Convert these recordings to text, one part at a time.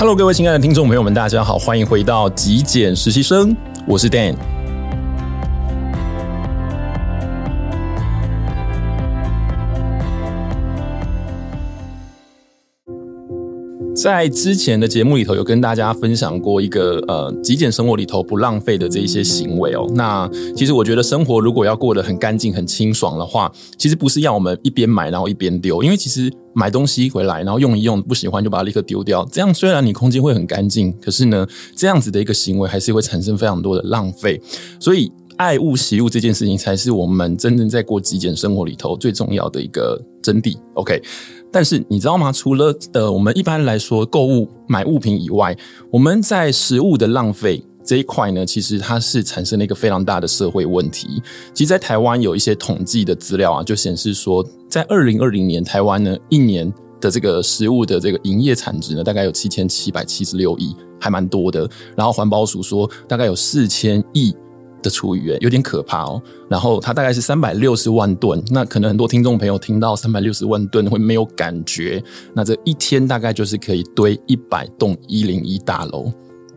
Hello，各位亲爱的听众朋友们，大家好，欢迎回到极简实习生，我是 Dan。在之前的节目里头，有跟大家分享过一个呃极简生活里头不浪费的这一些行为哦。那其实我觉得生活如果要过得很干净、很清爽的话，其实不是要我们一边买然后一边丢，因为其实买东西回来然后用一用不喜欢就把它立刻丢掉，这样虽然你空间会很干净，可是呢这样子的一个行为还是会产生非常多的浪费。所以爱物惜物这件事情才是我们真正在过极简生活里头最重要的一个真谛。OK。但是你知道吗？除了呃，我们一般来说购物买物品以外，我们在食物的浪费这一块呢，其实它是产生了一个非常大的社会问题。其实，在台湾有一些统计的资料啊，就显示说，在二零二零年，台湾呢一年的这个食物的这个营业产值呢，大概有七千七百七十六亿，还蛮多的。然后环保署说，大概有四千亿。的厨余有点可怕哦，然后它大概是三百六十万吨，那可能很多听众朋友听到三百六十万吨会没有感觉，那这一天大概就是可以堆一百栋一零一大楼，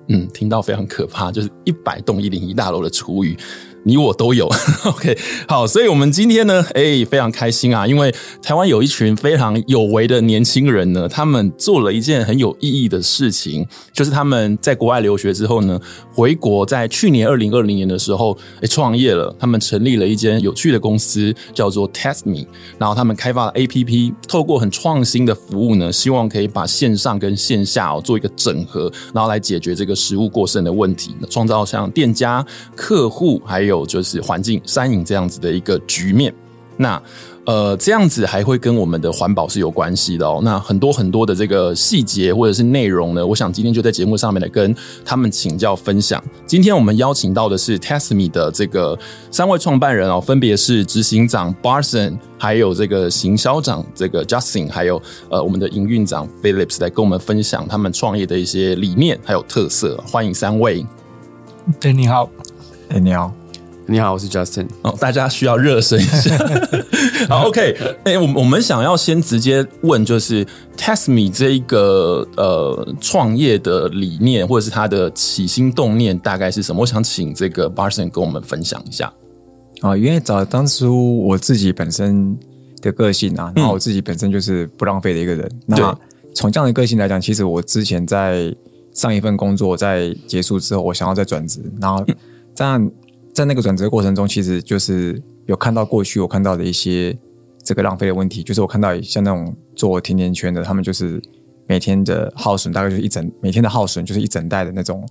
嗯，听到非常可怕，就是一百栋一零一大楼的厨余。你我都有，OK，好，所以我们今天呢，哎、非常开心啊，因为台湾有一群非常有为的年轻人呢，他们做了一件很有意义的事情，就是他们在国外留学之后呢，回国，在去年二零二零年的时候，哎、创业了，他们成立了一间有趣的公司，叫做 TestMe，然后他们开发了 APP，透过很创新的服务呢，希望可以把线上跟线下哦做一个整合，然后来解决这个食物过剩的问题，创造像店家、客户还有。有就是环境山影这样子的一个局面，那呃这样子还会跟我们的环保是有关系的哦。那很多很多的这个细节或者是内容呢，我想今天就在节目上面来跟他们请教分享。今天我们邀请到的是 Tasteme 的这个三位创办人哦，分别是执行长 Barson，还有这个行销长这个 Justin，还有呃我们的营运长 Phillips 来跟我们分享他们创业的一些理念还有特色。欢迎三位。对，你好，哎，你好。你好，我是 Justin。哦，大家需要热身一下。好，OK。哎，我我们想要先直接问，就是 Tasteme 这一个呃创业的理念，或者是他的起心动念大概是什么？我想请这个 Barson 跟我们分享一下。啊，因为早当初我自己本身的个性啊，然后我自己本身就是不浪费的一个人。嗯、那从这样的个性来讲，其实我之前在上一份工作在结束之后，我想要再转职，然后这样。在那个转折过程中，其实就是有看到过去我看到的一些这个浪费的问题，就是我看到像那种做甜甜圈的，他们就是每天的耗损大概就是一整每天的耗损就是一整袋的那种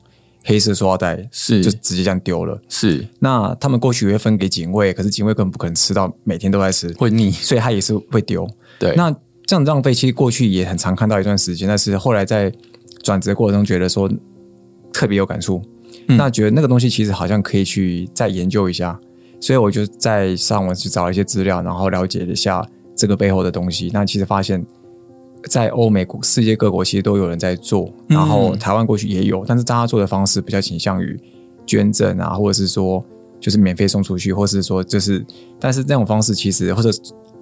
黑色塑料袋，是就直接这样丢了。是那他们过去也会分给警卫，可是警卫根本不可能吃到，每天都在吃会腻，所以他也是会丢。对，那这样浪费其实过去也很常看到一段时间，但是后来在转折过程中觉得说特别有感触。那觉得那个东西其实好像可以去再研究一下，所以我就在上网去找了一些资料，然后了解了一下这个背后的东西。那其实发现，在欧美、世界各国其实都有人在做，然后台湾过去也有，但是大家做的方式比较倾向于捐赠啊，或者是说就是免费送出去，或是说就是，但是这种方式其实或者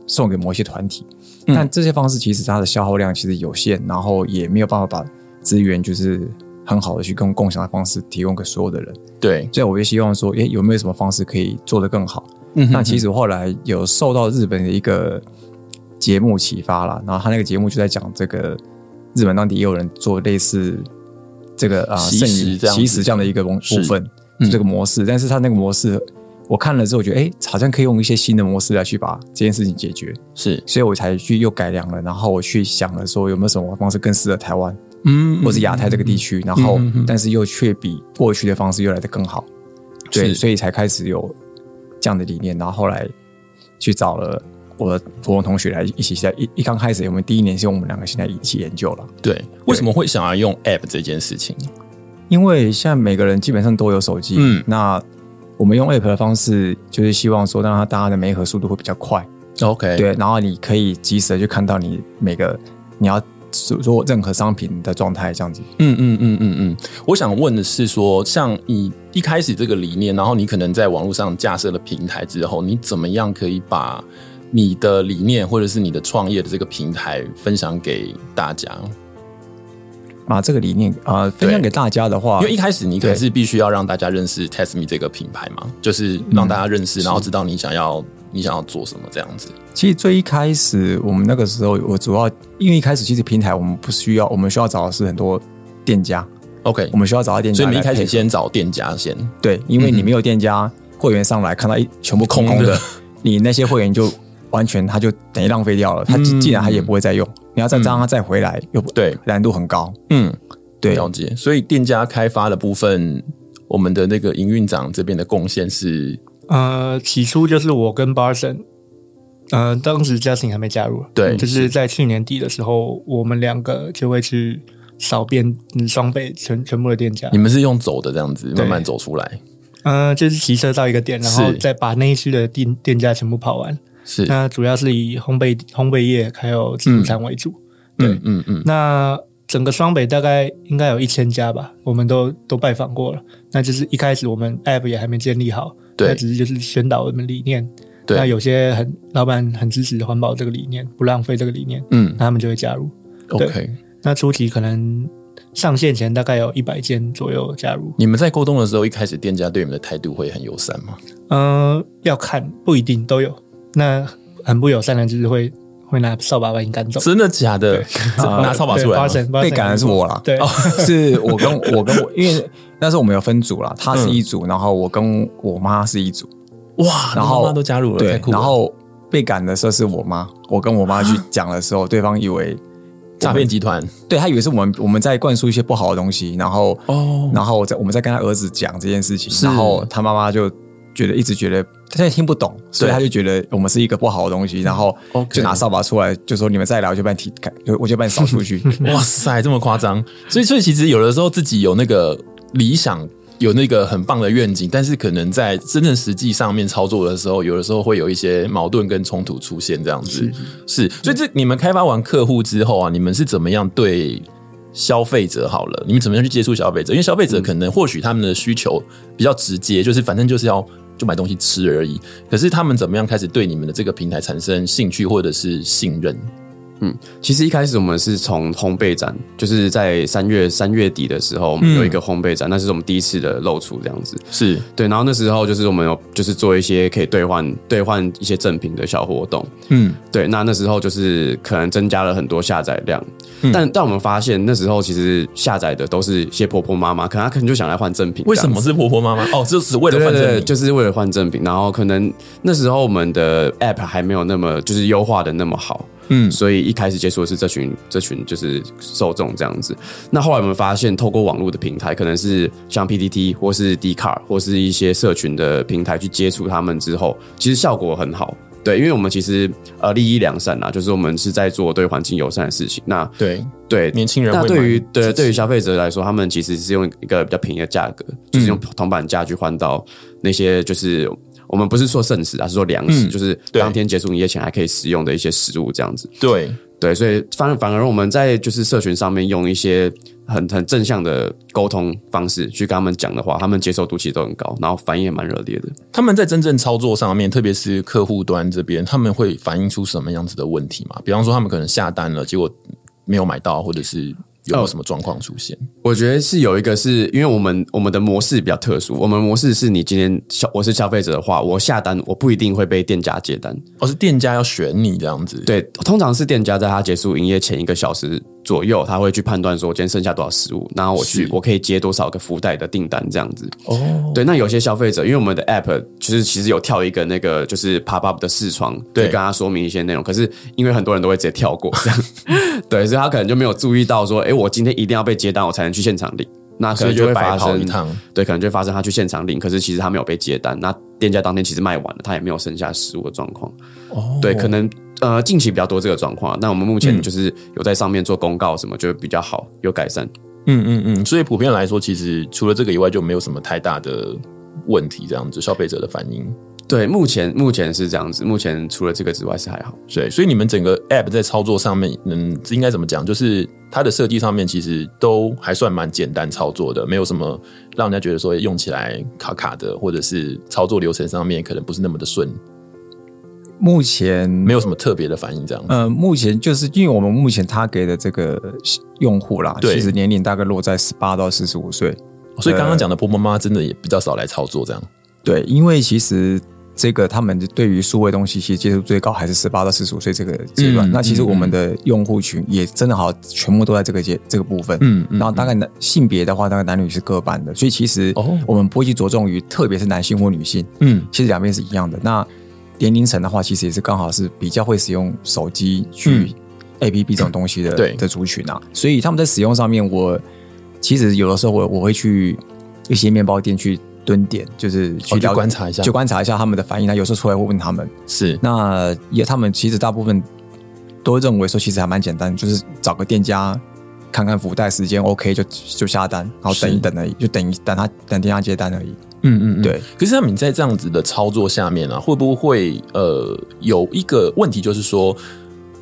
送给某些团体，但这些方式其实它的消耗量其实有限，然后也没有办法把资源就是。很好的去跟共享的方式提供给所有的人，对，所以我也希望说，诶，有没有什么方式可以做得更好？嗯哼哼，那其实后来有受到日本的一个节目启发了，然后他那个节目就在讲这个日本当地也有人做类似这个啊，惜食这样惜食这样的一个部分，嗯、这个模式。但是他那个模式，我看了之后觉得，诶，好像可以用一些新的模式来去把这件事情解决。是，所以我才去又改良了，然后我去想了说，有没有什么方式更适合台湾。嗯，或是亚太这个地区，然后但是又却比过去的方式又来得更好，对，所以才开始有这样的理念。然后后来去找了我的国文同学来一起在一一刚开始，我们第一年是用我们两个现在一起研究了。对，为什么会想要用 App 这件事情？因为现在每个人基本上都有手机，嗯，那我们用 App 的方式，就是希望说让它大家的媒合速度会比较快。OK，对，然后你可以及时的去看到你每个你要。做任何商品的状态这样子，嗯嗯嗯嗯嗯。我想问的是说，像你一开始这个理念，然后你可能在网络上架设了平台之后，你怎么样可以把你的理念或者是你的创业的这个平台分享给大家？把这个理念啊、呃、分享给大家的话，因为一开始你可能是必须要让大家认识 Tasteme 这个品牌嘛，就是让大家认识，嗯、然后知道你想要你想要做什么这样子。其实最一开始我们那个时候，我主要因为一开始其实平台我们不需要，我们需要找的是很多店家。OK，我们需要找到店家，所以我们一开始先找店家先。对，因为你没有店家，嗯、会员上来看到一全部空空的，你那些会员就完全他就等于浪费掉了，他既然他也不会再用。你要再让他再回来，又不对，难度很高。嗯，对，了解。所以店家开发的部分，我们的那个营运长这边的贡献是，呃，起初就是我跟 Barson，呃，当时 Justin 还没加入，对，就是在去年底的时候，我们两个就会去扫遍双倍全全部的店家。你们是用走的这样子，慢慢走出来？呃，就是骑车到一个店，然后再把那一区的店店家全部跑完。是，那主要是以烘焙烘焙业还有自助餐为主，嗯、对，嗯嗯。那整个双北大概应该有一千家吧，我们都都拜访过了。那就是一开始我们 App 也还没建立好，对，只是就是宣导我们理念。对，那有些很老板很支持环保这个理念，不浪费这个理念，嗯，那他们就会加入。OK，那初期可能上线前大概有一百间左右加入。你们在沟通的时候，一开始店家对你们的态度会很友善吗？嗯、呃，要看，不一定都有。那很不友善的，就是会会拿扫把把你赶走。真的假的？拿扫把出来，被赶的是我啦。对，是我跟我跟我，因为那时候我们有分组啦，他是一组，然后我跟我妈是一组。哇，然后妈妈都加入了。对，然后被赶的时候是我妈，我跟我妈去讲的时候，对方以为诈骗集团，对他以为是我们我们在灌输一些不好的东西，然后哦，然后在我们在跟他儿子讲这件事情，然后他妈妈就。觉得一直觉得他现在听不懂，所以他就觉得我们是一个不好的东西，然后就拿扫把出来，就说你们再来我就把你踢开，就我就把你扫出去。哇塞，这么夸张！所以所以其实有的时候自己有那个理想，有那个很棒的愿景，但是可能在真正实际上面操作的时候，有的时候会有一些矛盾跟冲突出现，这样子是。是，所以这你们开发完客户之后啊，你们是怎么样对消费者好了？你们怎么样去接触消费者？因为消费者可能或许他们的需求比较直接，就是反正就是要。就买东西吃而已，可是他们怎么样开始对你们的这个平台产生兴趣或者是信任？嗯，其实一开始我们是从烘焙展，就是在三月三月底的时候，我们有一个烘焙展，嗯、那是我们第一次的露出这样子。是对，然后那时候就是我们有就是做一些可以兑换兑换一些赠品的小活动。嗯，对，那那时候就是可能增加了很多下载量，嗯、但但我们发现那时候其实下载的都是一些婆婆妈妈，可能她可能就想来换赠品。为什么是婆婆妈妈？哦，就是为了换赠品，就是为了换赠品。然后可能那时候我们的 App 还没有那么就是优化的那么好。嗯，所以一开始接触的是这群这群就是受众这样子。那后来我们发现，透过网络的平台，可能是像 PTT 或是 Dcard 或是一些社群的平台去接触他们之后，其实效果很好。对，因为我们其实呃利益良善啊，就是我们是在做对环境友善的事情。那对对，年轻人那对于对对于消费者来说，他们其实是用一个比较便宜的价格，就是用铜板价去换到那些就是。我们不是说剩食，啊是说粮食，嗯、就是当天结束营业前还可以食用的一些食物，这样子。对对，所以反反而我们在就是社群上面用一些很很正向的沟通方式去跟他们讲的话，他们接受度其实都很高，然后反应也蛮热烈的。他们在真正操作上面，特别是客户端这边，他们会反映出什么样子的问题嘛？比方说，他们可能下单了，结果没有买到，或者是。有没有什么状况出现？我觉得是有一个是，是因为我们我们的模式比较特殊。我们模式是你今天消我是消费者的话，我下单我不一定会被店家接单，而、哦、是店家要选你这样子。对，通常是店家在他结束营业前一个小时左右，他会去判断说我今天剩下多少食物，然后我去我可以接多少个福袋的订单这样子。哦，对，那有些消费者因为我们的 app 其实其实有跳一个那个就是 pop up 的视窗，对，跟他说明一些内容。可是因为很多人都会直接跳过这样，对，所以他可能就没有注意到说，哎，我今天一定要被接单，我才能去现场领。那可能就会发生对，可能就会发生他去现场领，可是其实他没有被接单，那店家当天其实卖完了，他也没有剩下食物的状况。哦，对，可能。呃，近期比较多这个状况，那我们目前就是有在上面做公告，什么就比较好，有改善。嗯嗯嗯，所以普遍来说，其实除了这个以外，就没有什么太大的问题。这样子，消费者的反应，对，目前目前是这样子。目前除了这个之外是还好。对，所以你们整个 App 在操作上面，嗯，应该怎么讲？就是它的设计上面其实都还算蛮简单操作的，没有什么让人家觉得说用起来卡卡的，或者是操作流程上面可能不是那么的顺。目前没有什么特别的反应，这样。呃，目前就是因为我们目前他给的这个用户啦，其实年龄大概落在十八到四十五岁，所以刚刚讲的婆婆妈妈真的也比较少来操作这样。对，因为其实。这个他们对于数位东西其实接触最高还是十八到四十五岁这个阶段。嗯、那其实我们的用户群也真的好，全部都在这个阶这个部分。嗯，嗯然后大概男性别的话，大概男女是各半的。所以其实我们不会去着重于，特别是男性或女性。嗯，其实两边是一样的。那年龄层的话，其实也是刚好是比较会使用手机去 APP 这种东西的、嗯、的族群啊。所以他们在使用上面，我其实有的时候我我会去一些面包店去。蹲点就是去，哦、去观察一下，去观察一下他们的反应。那有时候出来会问他们，是那也他们其实大部分都认为说，其实还蛮简单，就是找个店家看看福袋时间 OK 就就下单，然后等一等而已，就等一等他等店家接单而已。嗯嗯，嗯对。可是他们在这样子的操作下面啊，会不会呃有一个问题，就是说？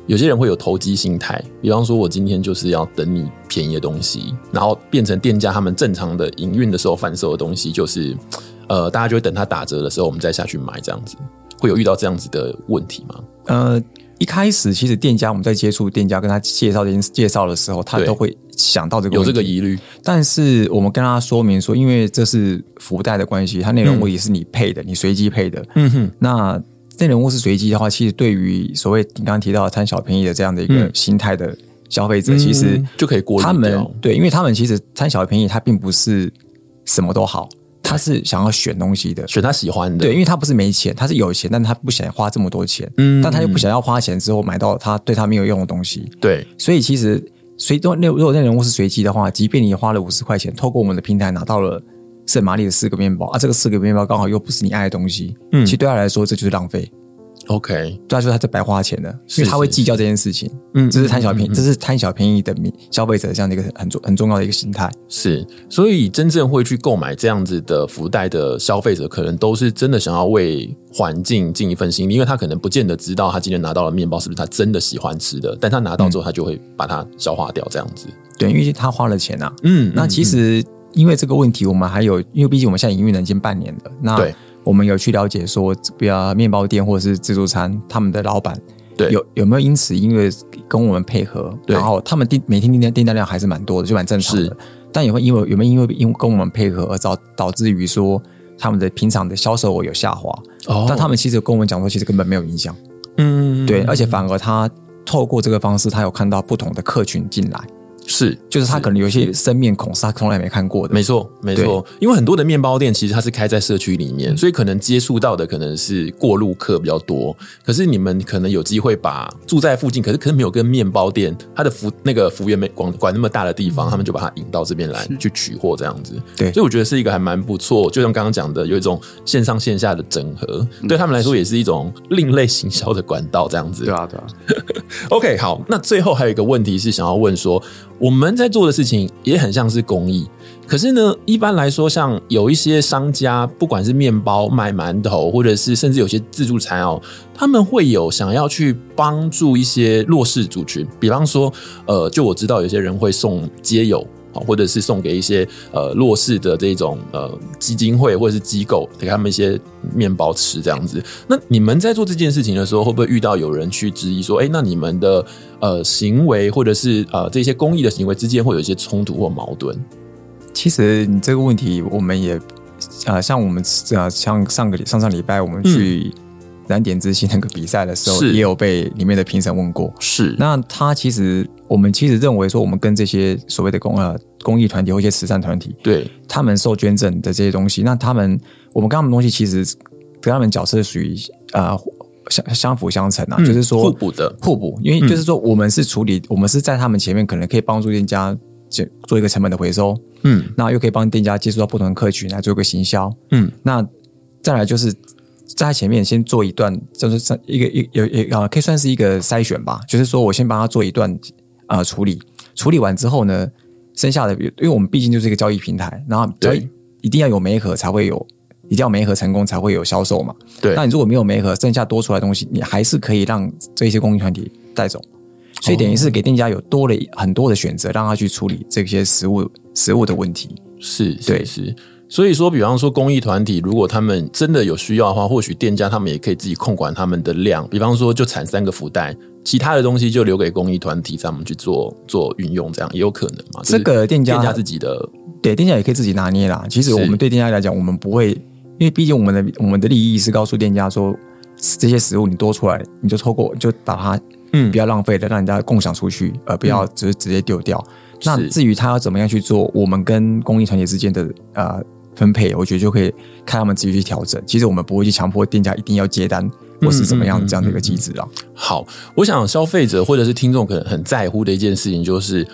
有些人会有投机心态，比方说，我今天就是要等你便宜的东西，然后变成店家他们正常的营运的时候贩售的东西，就是呃，大家就会等他打折的时候，我们再下去买，这样子会有遇到这样子的问题吗？呃，一开始其实店家我们在接触店家跟他介绍这件介绍的时候，他都会想到这个有这个疑虑，但是我们跟他说明说，因为这是福袋的关系，它内容物也是你配的，嗯、你随机配的，嗯哼，那。内容物是随机的话，其实对于所谓你刚刚提到的贪小便宜的这样的一个心态的消费者，嗯、其实就可以过滤掉。他们对，因为他们其实贪小便宜，他并不是什么都好，他是想要选东西的，选他喜欢的。对，因为他不是没钱，他是有钱，但他不想花这么多钱。嗯，但他又不想要花钱之后买到他对他没有用的东西。对，所以其实随都如果内容物是随机的话，即便你花了五十块钱，透过我们的平台拿到了。圣玛丽的四个面包啊，这个四个面包刚好又不是你爱的东西，嗯，其实对他来说这就是浪费。OK，对他说他是白花钱的，因为他会计较这件事情，嗯，这是贪小便宜，这是贪小便宜的消费者这样的一个很重很重要的一个心态。是，所以真正会去购买这样子的福袋的消费者，可能都是真的想要为环境尽一份心力，因为他可能不见得知道他今天拿到了面包是不是他真的喜欢吃的，但他拿到之后，他就会把它消化掉，这样子。对，因为他花了钱啊，嗯，那其实。因为这个问题，我们还有，因为毕竟我们现在营运了已经半年了，那我们有去了解说，比如面包店或者是自助餐，他们的老板对有有没有因此因为跟我们配合，然后他们订每天订单订单量还是蛮多的，就蛮正常的。但也会因为有没有因为因为跟我们配合而导导致于说他们的平常的销售额有下滑？哦，但他们其实跟我们讲说，其实根本没有影响。嗯，对，而且反而他透过这个方式，他有看到不同的客群进来。是，就是他可能有一些生面孔是他从来没看过的。没错，没错。因为很多的面包店其实它是开在社区里面，所以可能接触到的可能是过路客比较多。可是你们可能有机会把住在附近，可是可能没有跟面包店他的服那个服务员没管管那么大的地方，他们就把他引到这边来去取货这样子。对，所以我觉得是一个还蛮不错。就像刚刚讲的，有一种线上线下的整合，对他们来说也是一种另类行销的管道这样子。对啊，对啊。OK，好，那最后还有一个问题是想要问说。我们在做的事情也很像是公益，可是呢，一般来说，像有一些商家，不管是面包卖馒头，或者是甚至有些自助餐哦，他们会有想要去帮助一些弱势族群，比方说，呃，就我知道有些人会送街友。或者是送给一些呃弱势的这种呃基金会或者是机构，给他们一些面包吃这样子。那你们在做这件事情的时候，会不会遇到有人去质疑说，哎，那你们的呃行为或者是呃这些公益的行为之间会有一些冲突或矛盾？其实你这个问题，我们也啊、呃，像我们啊，像上个上上礼拜我们去燃点之星那个比赛的时候，是。也有被里面的评审问过。是，那他其实。我们其实认为说，我们跟这些所谓的公呃公益团体或一些慈善团体，对。他们受捐赠的这些东西，那他们我们跟他们东西其实跟他们角色属于呃相相辅相成啊，嗯、就是说互补的。互补，因为就是说我们是处理，嗯、我们是在他们前面可能可以帮助店家做一个成本的回收，嗯，那又可以帮店家接触到不同的客群来做一个行销，嗯，那再来就是在他前面先做一段，就是一个一有一啊，可以算是一个筛选吧，就是说我先帮他做一段。啊、呃，处理处理完之后呢，剩下的，因为我们毕竟就是一个交易平台，然后交易一定要有媒合才会有，一定要媒合成功才会有销售嘛。对，那你如果没有媒合，剩下多出来的东西，你还是可以让这些公益团体带走，所以等于是给店家有多了很多的选择，让他去处理这些食物食物的问题。是，对，是。所以说，比方说公益团体，如果他们真的有需要的话，或许店家他们也可以自己控管他们的量。比方说，就产三个福袋，其他的东西就留给公益团体他们去做做运用，这样也有可能嘛。这个店家店家自己的，对店家也可以自己拿捏啦。其实我们对店家来讲，我们不会，因为毕竟我们的我们的利益是告诉店家说，这些食物你多出来，你就透过就把它。嗯，不要浪费的，让人家共享出去，而不要只是直接丢掉。嗯、那至于他要怎么样去做，我们跟公益团体之间的呃分配，我觉得就可以看他们自己去调整。其实我们不会去强迫店家一定要接单，或是怎么样这样的一个机制啊。好，我想消费者或者是听众可能很在乎的一件事情就是。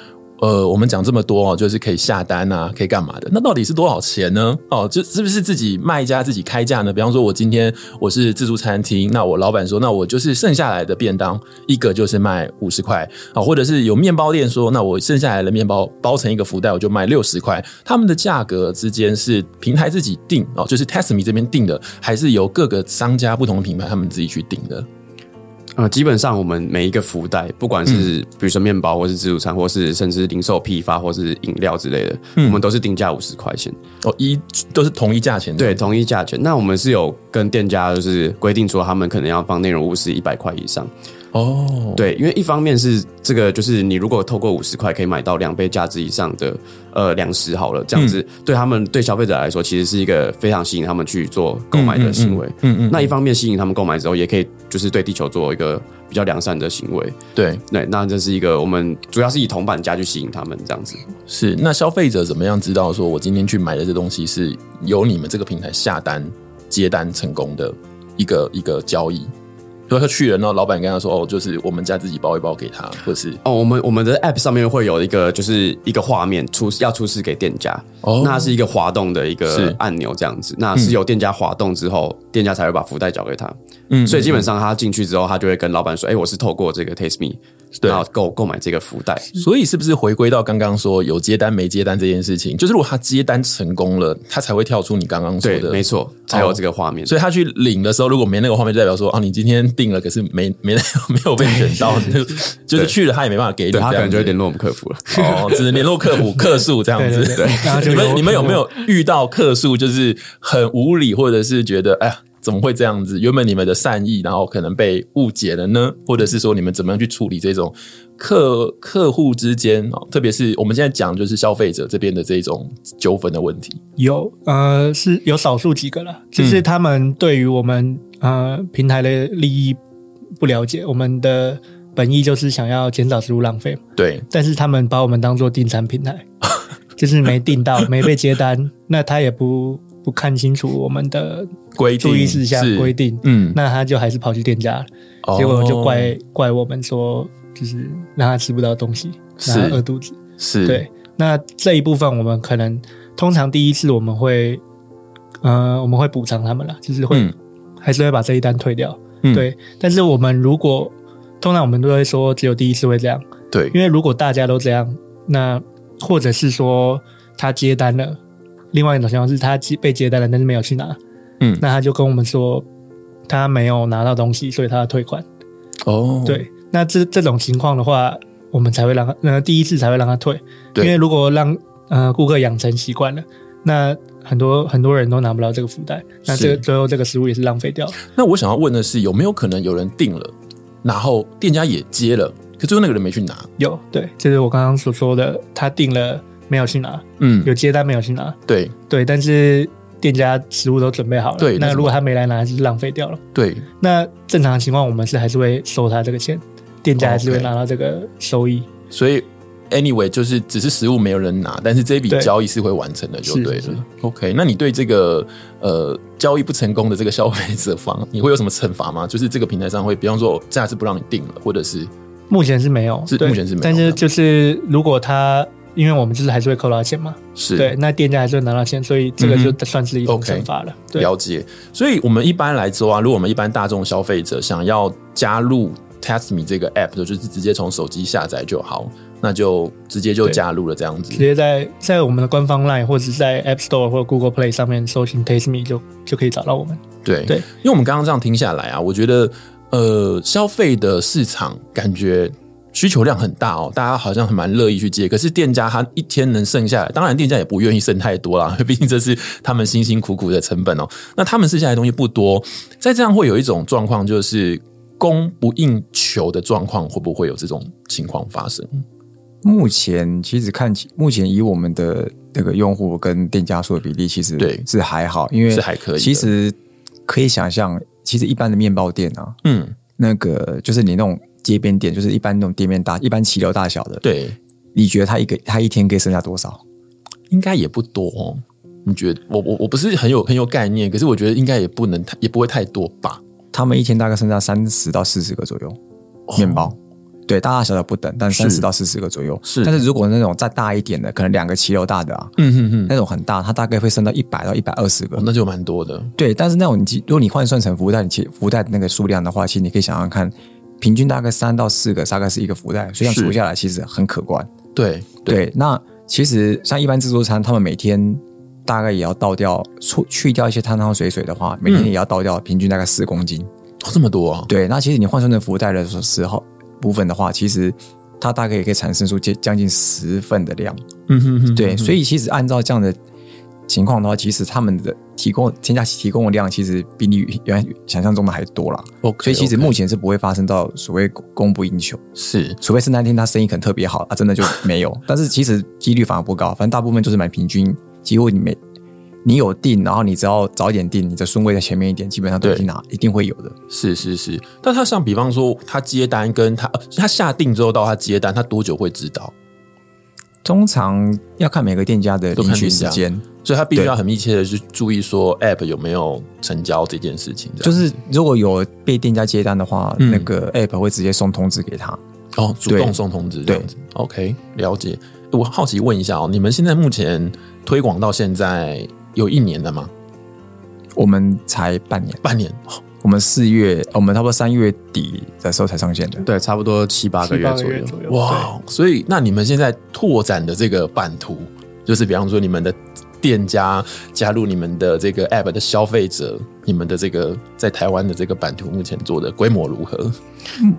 呃，我们讲这么多哦，就是可以下单啊，可以干嘛的？那到底是多少钱呢？哦，就是不是自己卖家自己开价呢？比方说，我今天我是自助餐厅，那我老板说，那我就是剩下来的便当一个就是卖五十块啊，或者是有面包店说，那我剩下来的面包包成一个福袋，我就卖六十块。他们的价格之间是平台自己定哦，就是 Tasteme 这边定的，还是由各个商家不同品牌他们自己去定的？呃，基本上我们每一个福袋，不管是比如说面包，或是自助餐，或是甚至零售批发，或是饮料之类的，嗯、我们都是定价五十块钱哦，一都是同一价钱，对，同一价钱。那我们是有跟店家就是规定说，他们可能要放内容物是一百块以上。哦，oh. 对，因为一方面是这个，就是你如果透过五十块可以买到两倍价值以上的呃粮食，好了，这样子、嗯、对他们对消费者来说，其实是一个非常吸引他们去做购买的行为。嗯嗯，嗯，嗯，嗯，那一方面吸引他们购买之后，也可以就是对地球做一个比较良善的行为。对对，那这是一个我们主要是以铜板价去吸引他们这样子。是，那消费者怎么样知道说我今天去买的这东西是由你们这个平台下单接单成功的一个一个交易？所以他去了，然后老板跟他说：“哦，就是我们家自己包一包给他，或是哦，我们我们的 App 上面会有一个，就是一个画面出要出示给店家，哦，那是一个滑动的一个按钮这样子，那是由店家滑动之后，嗯、店家才会把福袋交给他。嗯，所以基本上他进去之后，他就会跟老板说：‘哎、欸，我是透过这个 Tasteme。’对，然后购购买这个福袋，所以是不是回归到刚刚说有接单没接单这件事情？就是如果他接单成功了，他才会跳出你刚刚说的，没错，才有这个画面。哦，所以他去领的时候，如果没那个画面，就代表说啊，你今天定了，可是没没没有被选到，就就是去了他也没办法给你，对，他可能就会联络我们客服了。哦，只能联络客服客诉这样子。对，你们你们有没有遇到客诉就是很无理，或者是觉得哎呀？怎么会这样子？原本你们的善意，然后可能被误解了呢？或者是说，你们怎么样去处理这种客客户之间啊？特别是我们现在讲，就是消费者这边的这种纠纷的问题。有呃，是有少数几个了，就是他们对于我们呃平台的利益不了解。我们的本意就是想要减少食物浪费，对。但是他们把我们当做订餐平台，就是没订到，没被接单，那他也不。不看清楚我们的规注意事项规定，嗯，那他就还是跑去店家，哦、结果就怪怪我们说，就是让他吃不到东西，让他饿肚子，是对。那这一部分我们可能通常第一次我们会，呃，我们会补偿他们了，就是会、嗯、还是会把这一单退掉，嗯、对。但是我们如果通常我们都会说，只有第一次会这样，对，因为如果大家都这样，那或者是说他接单了。另外一种情况是他接被接待了，但是没有去拿，嗯，那他就跟我们说他没有拿到东西，所以他要退款。哦，对，那这这种情况的话，我们才会让他，呃，第一次才会让他退，因为如果让呃顾客养成习惯了，那很多很多人都拿不到这个福袋，那这个最后这个食物也是浪费掉了。那我想要问的是，有没有可能有人订了，然后店家也接了，可最后那个人没去拿？有，对，就是我刚刚所说的，他订了。没有去拿，嗯，有接单没有去拿，对对，但是店家食物都准备好了，对，那如果他没来拿，就是浪费掉了，对。那正常的情况，我们是还是会收他这个钱，店家还是会拿到这个收益。所以，anyway，就是只是食物没有人拿，但是这笔交易是会完成的，就对了。OK，那你对这个呃交易不成功的这个消费者方，你会有什么惩罚吗？就是这个平台上会，比方说下次不让你定了，或者是目前是没有，是目前是没有，但是就是如果他。因为我们就是还是会扣到钱嘛，是对，那店家还是会拿到钱，所以这个就算是一种惩罚了。嗯 okay, 对了解，所以我们一般来说啊，如果我们一般大众消费者想要加入 Tasteme 这个 app，就是直接从手机下载就好，那就直接就加入了这样子。直接在在我们的官方 LINE 或者是在 App Store 或者 Google Play 上面搜寻 Tasteme 就就可以找到我们。对对，因为我们刚刚这样听下来啊，我觉得呃，消费的市场感觉。需求量很大哦，大家好像很蛮乐意去接。可是店家他一天能剩下来，当然店家也不愿意剩太多啦，毕竟这是他们辛辛苦苦的成本哦。那他们剩下来的东西不多，在这样会有一种状况，就是供不应求的状况，会不会有这种情况发生？目前其实看起，目前以我们的那个用户跟店家数的比例，其实对是还好，因为是还可以。其实可以想象，其实一般的面包店啊，嗯，那个就是你那种。街边店就是一般那种店面大，一般骑楼大小的。对，你觉得他一个他一天可以剩下多少？应该也不多哦。你觉得？我我我不是很有很有概念，可是我觉得应该也不能太，也不会太多吧。他们一天大概剩下三十到四十个左右面包。哦，对，大大小小不等，但三十到四十个左右。是，但是如果那种再大一点的，可能两个骑楼大的啊，嗯哼哼，那种很大，它大概会剩到一百到一百二十个，哦，那就蛮多的。对，但是那种你如果你换算成福袋，你其福袋的那个数量的话，其实你可以想想看。平均大概三到四个，大概是一个福袋，所以这样除下来其实很可观。对对，对，那其实像一般自助餐，他们每天大概也要倒掉，去去掉一些汤汤水水的话，每天也要倒掉平均大概四公斤。哦，这么多啊？对，那其实你换算成福袋的时候部分的话，其实它大概也可以产生出将将近十份的量。嗯哼哼，对，所以其实按照这样的。情况的话，其实他们的提供添加提供的量，其实比你原来想象中的还多啦。Okay, 所以其实目前是不会发生到所谓供不应求，是除非是那天他生意可能特别好啊，真的就没有。但是其实几率反而不高，反正大部分就是蛮平均，几乎你没你有订，然后你只要早一点订，你的顺位在前面一点，基本上都已经拿一定会有的。是是是，但他像比方说他接单跟他他下订之后到他接单，他多久会知道？通常要看每个店家的领取时间。所以他必须要很密切的去注意说，App 有没有成交这件事情。就是如果有被店家接单的话，嗯、那个 App 会直接送通知给他。哦，主动送通知这样子。OK，了解。我好奇问一下哦，你们现在目前推广到现在有一年了吗？我们才半年，半年。我们四月，我们差不多三月底的时候才上线的。对，差不多七八个月左右。左右哇，所以那你们现在拓展的这个版图，就是比方说你们的。店家加入你们的这个 App 的消费者，你们的这个在台湾的这个版图目前做的规模如何？嗯，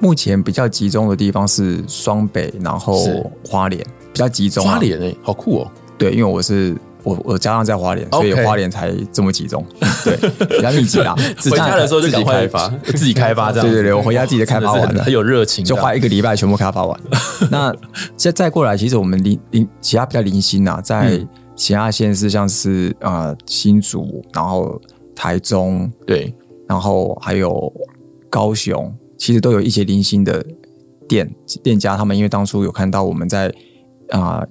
目前比较集中的地方是双北，然后花莲比较集中。花莲哎，好酷哦！对，因为我是我我家上在花莲，所以花莲才这么集中。对，比较密集啦。回家的时候就自己开发，自己开发这样。对对对，我回家自己开发完了，很有热情，就花一个礼拜全部开发完。那再再过来，其实我们零零其他比较零星呐，在。其他县市像是呃新竹，然后台中，对，然后还有高雄，其实都有一些零星的店店家，他们因为当初有看到我们在啊、呃，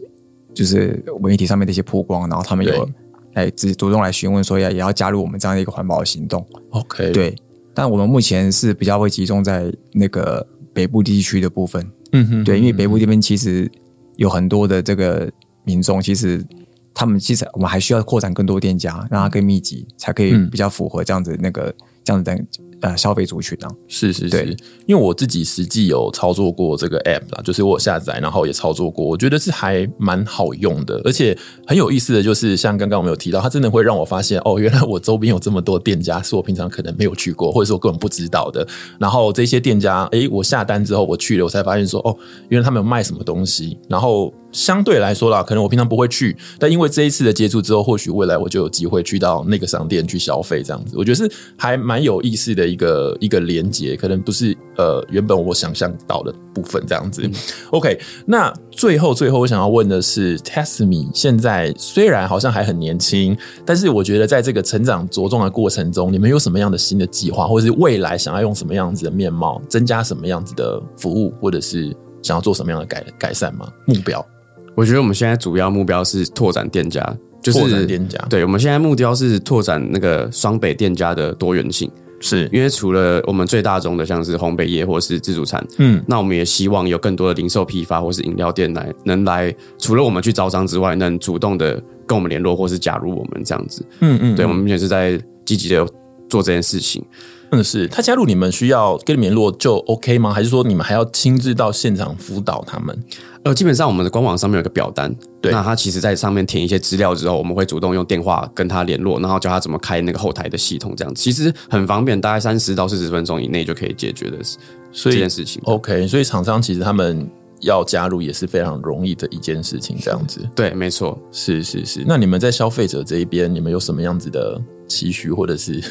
就是媒体上面的一些曝光，然后他们有来自己主动来询问说要也要加入我们这样的一个环保的行动。OK，对，但我们目前是比较会集中在那个北部地区的部分。嗯哼，对，因为北部这边其实有很多的这个民众，其实。他们其实我们还需要扩展更多店家，让它更密集，才可以比较符合这样子那个这样子的。呃，消费族群呢、啊？是是是，因为我自己实际有操作过这个 app 啦，就是我下载，然后也操作过，我觉得是还蛮好用的，而且很有意思的就是，像刚刚我们有提到，它真的会让我发现，哦，原来我周边有这么多店家是我平常可能没有去过，或者是我根本不知道的。然后这些店家，诶，我下单之后我去了，我才发现说，哦，原来他们有卖什么东西。然后相对来说啦，可能我平常不会去，但因为这一次的接触之后，或许未来我就有机会去到那个商店去消费，这样子，我觉得是还蛮有意思的。一个一个连接，可能不是呃原本我想象到的部分这样子。嗯、OK，那最后最后我想要问的是，Tasteme 现在虽然好像还很年轻，但是我觉得在这个成长茁壮的过程中，你们有什么样的新的计划，或者是未来想要用什么样子的面貌，增加什么样子的服务，或者是想要做什么样的改改善吗？目标？我觉得我们现在主要目标是拓展店家，就是店家。对，我们现在目标是拓展那个双北店家的多元性。是。因为除了我们最大宗的像是烘焙业或是自助餐，嗯，那我们也希望有更多的零售批发或是饮料店来能来，除了我们去招商之外，能主动的跟我们联络或是加入我们这样子，嗯嗯，对，我们目前是在积极的做这件事情。嗯，是他加入你们需要跟你们联络就 OK 吗？还是说你们还要亲自到现场辅导他们？呃，基本上我们的官网上面有个表单，对，那他其实在上面填一些资料之后，我们会主动用电话跟他联络，然后教他怎么开那个后台的系统，这样子其实很方便，大概三十到四十分钟以内就可以解决的这件事情。OK，所以厂商其实他们要加入也是非常容易的一件事情，这样子。对，没错，是是是。那你们在消费者这一边，你们有什么样子的期许，或者是？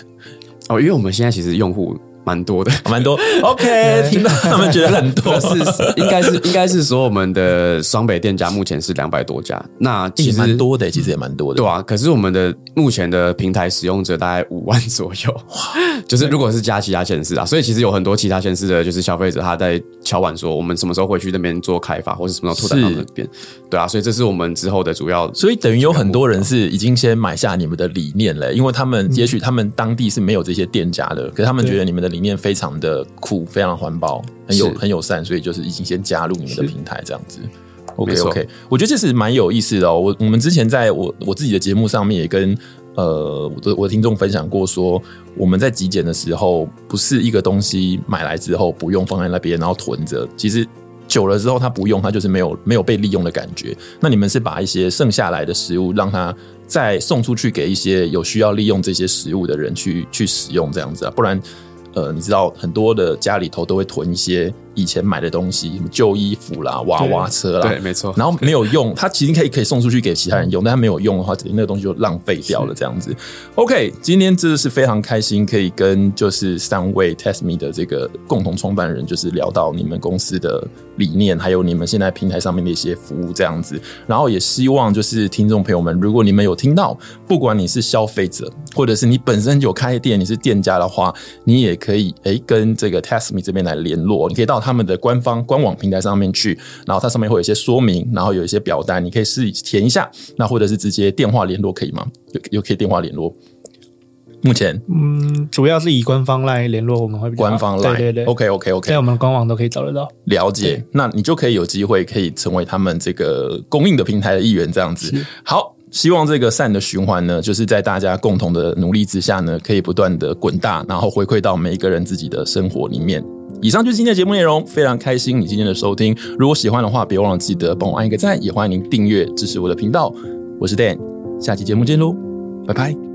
哦，因为我们现在其实用户。蛮多的，蛮多。OK，听到他们觉得很多，是应该是应该是说我们的双北店家目前是两百多家，那其实蛮多的，其实也蛮多的，对啊。可是我们的目前的平台使用者大概五万左右，哇，就是如果是加其他县市啊，所以其实有很多其他县市的，就是消费者他在敲碗说，我们什么时候回去那边做开发，或者什么时候拓展到那边，对啊。所以这是我们之后的主要，所以等于有很多人是已经先买下你们的理念了，因为他们也许他们当地是没有这些店家的，可是他们觉得你们的理念非常的。酷，非常环保，很有很友善，所以就是已经先加入你们的平台这样子。OK OK，我觉得这是蛮有意思的哦。我我们之前在我我自己的节目上面也跟呃我的我的听众分享过，说我们在极简的时候，不是一个东西买来之后不用放在那边，然后囤着，其实久了之后它不用，它就是没有没有被利用的感觉。那你们是把一些剩下来的食物，让它再送出去给一些有需要利用这些食物的人去去使用，这样子啊，不然。呃，你知道很多的家里头都会囤一些以前买的东西，什么旧衣服啦、娃娃车啦，对，对没错。然后没有用，它其实可以可以送出去给其他人用，但它没有用的话，那个东西就浪费掉了。这样子。OK，今天真的是非常开心，可以跟就是三位 Tasteme 的这个共同创办人，就是聊到你们公司的理念，还有你们现在平台上面的一些服务这样子。然后也希望就是听众朋友们，如果你们有听到，不管你是消费者，或者是你本身有开店，你是店家的话，你也可以诶跟这个 Tasteme 这边来联络，你可以到他们的官方官网平台上面去，然后它上面会有一些说明，然后有一些表单，你可以试填一下，那或者是直接电话联络可以吗？有有可以电话联络。目前嗯，主要是以官方来联络，我们会比较官方来，对对对，OK OK OK，在我们官网都可以找得到。了解，那你就可以有机会可以成为他们这个供应的平台的一员，这样子。好。希望这个善的循环呢，就是在大家共同的努力之下呢，可以不断的滚大，然后回馈到每一个人自己的生活里面。以上就是今天的节目内容，非常开心你今天的收听。如果喜欢的话，别忘了记得帮我按一个赞，也欢迎您订阅支持我的频道。我是 Dan，下期节目见喽，拜拜。